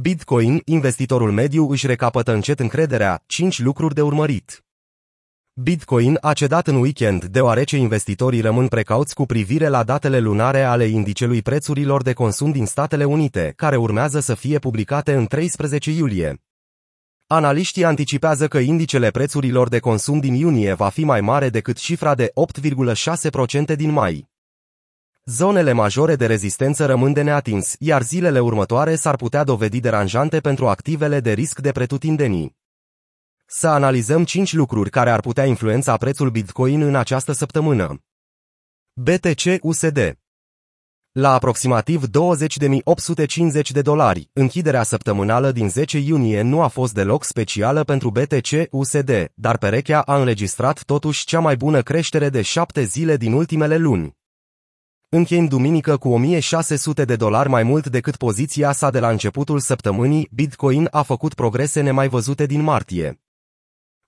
Bitcoin, investitorul mediu își recapătă încet încrederea, 5 lucruri de urmărit. Bitcoin a cedat în weekend deoarece investitorii rămân precauți cu privire la datele lunare ale indicelui prețurilor de consum din Statele Unite, care urmează să fie publicate în 13 iulie. Analiștii anticipează că indicele prețurilor de consum din iunie va fi mai mare decât cifra de 8,6% din mai. Zonele majore de rezistență rămân de neatins, iar zilele următoare s-ar putea dovedi deranjante pentru activele de risc de pretutindenii. Să analizăm 5 lucruri care ar putea influența prețul Bitcoin în această săptămână. BTC-USD la aproximativ 20.850 de dolari, închiderea săptămânală din 10 iunie nu a fost deloc specială pentru BTC-USD, dar perechea a înregistrat totuși cea mai bună creștere de 7 zile din ultimele luni. Încheind duminică cu 1600 de dolari mai mult decât poziția sa de la începutul săptămânii, Bitcoin a făcut progrese nemai văzute din martie.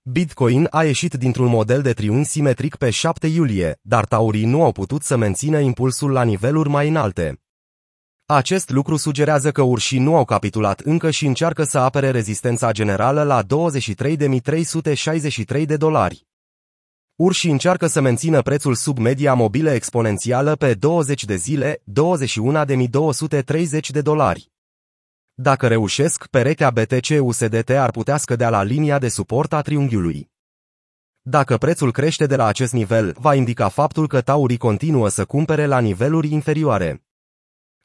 Bitcoin a ieșit dintr-un model de triunghi simetric pe 7 iulie, dar taurii nu au putut să mențină impulsul la niveluri mai înalte. Acest lucru sugerează că urșii nu au capitulat încă și încearcă să apere rezistența generală la 23.363 de dolari. Urșii încearcă să mențină prețul sub media mobilă exponențială pe 20 de zile, 21.230 de dolari. Dacă reușesc, perechea BTC-USDT ar putea scădea la linia de suport a triunghiului. Dacă prețul crește de la acest nivel, va indica faptul că taurii continuă să cumpere la niveluri inferioare.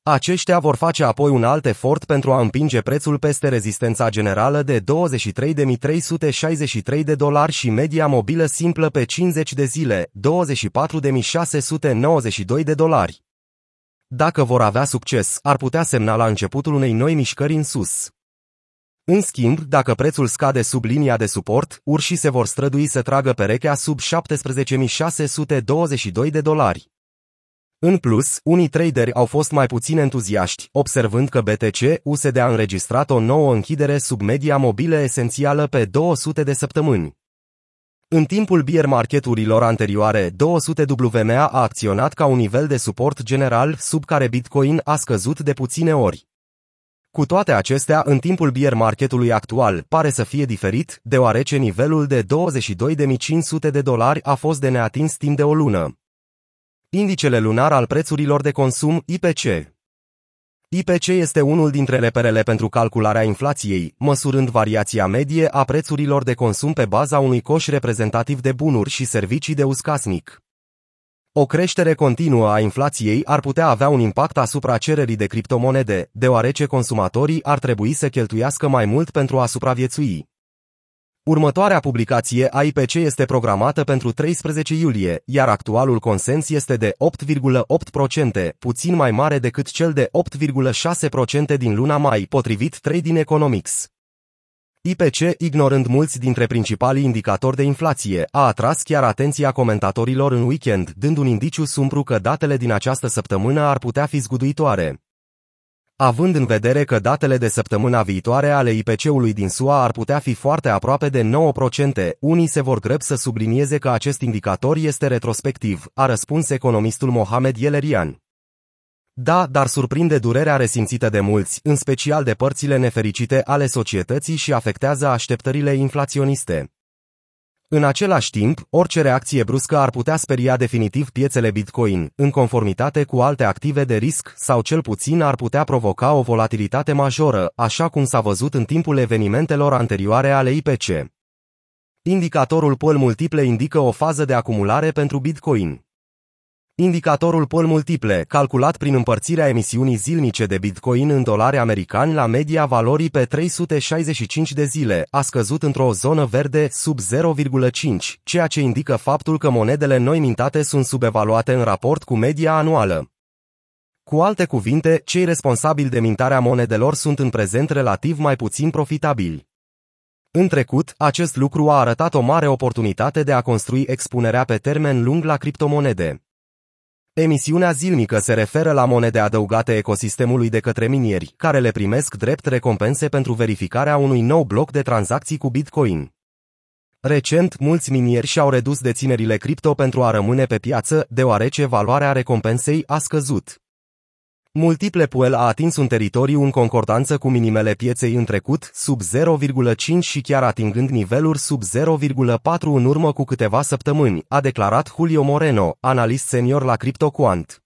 Aceștia vor face apoi un alt efort pentru a împinge prețul peste rezistența generală de 23.363 de dolari și media mobilă simplă pe 50 de zile, 24.692 de dolari. Dacă vor avea succes, ar putea semna la începutul unei noi mișcări în sus. În schimb, dacă prețul scade sub linia de suport, urșii se vor strădui să tragă perechea sub 17.622 de dolari. În plus, unii traderi au fost mai puțin entuziaști, observând că BTC-USD a înregistrat o nouă închidere sub media mobilă esențială pe 200 de săptămâni. În timpul bier marketurilor anterioare, 200 WMA a acționat ca un nivel de suport general sub care Bitcoin a scăzut de puține ori. Cu toate acestea, în timpul bier marketului actual pare să fie diferit, deoarece nivelul de 22.500 de dolari a fost de neatins timp de o lună. Indicele lunar al prețurilor de consum, IPC. IPC este unul dintre reperele pentru calcularea inflației, măsurând variația medie a prețurilor de consum pe baza unui coș reprezentativ de bunuri și servicii de uscasnic. O creștere continuă a inflației ar putea avea un impact asupra cererii de criptomonede, deoarece consumatorii ar trebui să cheltuiască mai mult pentru a supraviețui. Următoarea publicație a IPC este programată pentru 13 iulie, iar actualul consens este de 8,8%, puțin mai mare decât cel de 8,6% din luna mai, potrivit Trading Economics. IPC, ignorând mulți dintre principalii indicatori de inflație, a atras chiar atenția comentatorilor în weekend, dând un indiciu sumbru că datele din această săptămână ar putea fi zguduitoare. Având în vedere că datele de săptămâna viitoare ale IPC-ului din SUA ar putea fi foarte aproape de 9%, unii se vor greb să sublinieze că acest indicator este retrospectiv, a răspuns economistul Mohamed Yelerian. Da, dar surprinde durerea resimțită de mulți, în special de părțile nefericite ale societății și afectează așteptările inflaționiste. În același timp, orice reacție bruscă ar putea speria definitiv piețele Bitcoin, în conformitate cu alte active de risc sau cel puțin ar putea provoca o volatilitate majoră, așa cum s-a văzut în timpul evenimentelor anterioare ale IPC. Indicatorul pol multiple indică o fază de acumulare pentru Bitcoin. Indicatorul pol multiple, calculat prin împărțirea emisiunii zilnice de Bitcoin în dolari americani la media valorii pe 365 de zile, a scăzut într-o zonă verde sub 0,5, ceea ce indică faptul că monedele noi mintate sunt subevaluate în raport cu media anuală. Cu alte cuvinte, cei responsabili de mintarea monedelor sunt în prezent relativ mai puțin profitabili. În trecut, acest lucru a arătat o mare oportunitate de a construi expunerea pe termen lung la criptomonede. Emisiunea zilnică se referă la monede adăugate ecosistemului de către minieri, care le primesc drept recompense pentru verificarea unui nou bloc de tranzacții cu Bitcoin. Recent, mulți minieri și-au redus deținerile cripto pentru a rămâne pe piață, deoarece valoarea recompensei a scăzut. Multiple Puel a atins un teritoriu în concordanță cu minimele pieței în trecut, sub 0,5 și chiar atingând niveluri sub 0,4 în urmă cu câteva săptămâni, a declarat Julio Moreno, analist senior la CryptoQuant.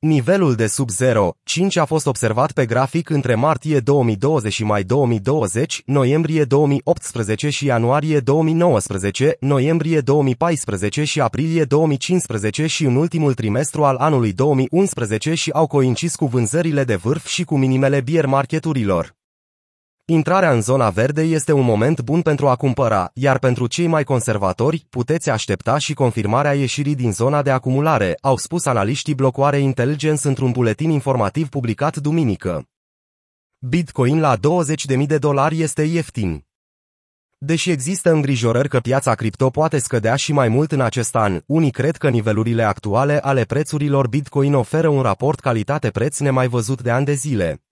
Nivelul de sub 0,5 a fost observat pe grafic între martie 2020 și mai 2020, noiembrie 2018 și ianuarie 2019, noiembrie 2014 și aprilie 2015 și în ultimul trimestru al anului 2011 și au coincis cu vânzările de vârf și cu minimele bier marketurilor. Intrarea în zona verde este un moment bun pentru a cumpăra, iar pentru cei mai conservatori, puteți aștepta și confirmarea ieșirii din zona de acumulare, au spus analiștii blocoare Intelligence într-un buletin informativ publicat duminică. Bitcoin la 20.000 de dolari este ieftin. Deși există îngrijorări că piața cripto poate scădea și mai mult în acest an, unii cred că nivelurile actuale ale prețurilor Bitcoin oferă un raport calitate-preț nemai văzut de ani de zile.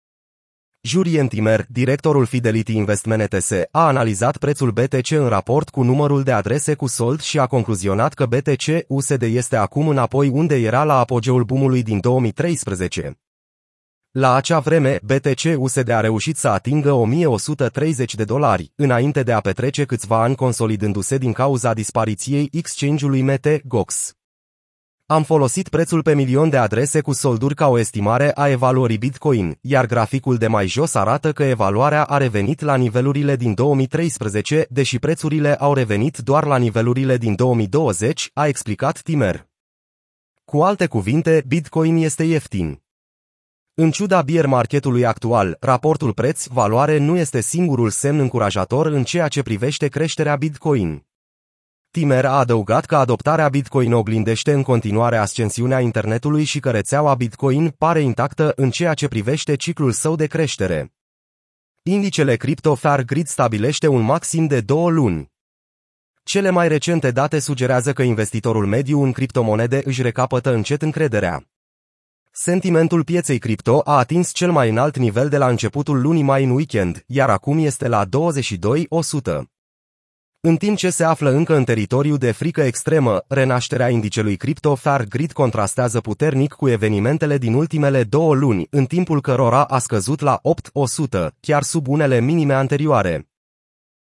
Jurien Timer, directorul Fidelity Investment ETS, a analizat prețul BTC în raport cu numărul de adrese cu sold și a concluzionat că BTC USD este acum înapoi unde era la apogeul boomului din 2013. La acea vreme, BTC USD a reușit să atingă 1130 de dolari, înainte de a petrece câțiva ani consolidându-se din cauza dispariției exchange-ului Mete, GOX. Am folosit prețul pe milion de adrese cu solduri ca o estimare a evaluării Bitcoin, iar graficul de mai jos arată că evaluarea a revenit la nivelurile din 2013, deși prețurile au revenit doar la nivelurile din 2020, a explicat Timer. Cu alte cuvinte, Bitcoin este ieftin. În ciuda bear marketului actual, raportul preț-valoare nu este singurul semn încurajator în ceea ce privește creșterea Bitcoin. Timer a adăugat că adoptarea Bitcoin oglindește în continuare ascensiunea internetului și că rețeaua Bitcoin pare intactă în ceea ce privește ciclul său de creștere. Indicele Crypto Fair Grid stabilește un maxim de două luni. Cele mai recente date sugerează că investitorul mediu în criptomonede își recapătă încet încrederea. Sentimentul pieței cripto a atins cel mai înalt nivel de la începutul lunii mai în weekend, iar acum este la 22.100. În timp ce se află încă în teritoriu de frică extremă, renașterea indicelui Crypto Fair Grid contrastează puternic cu evenimentele din ultimele două luni, în timpul cărora a scăzut la 8-100, chiar sub unele minime anterioare.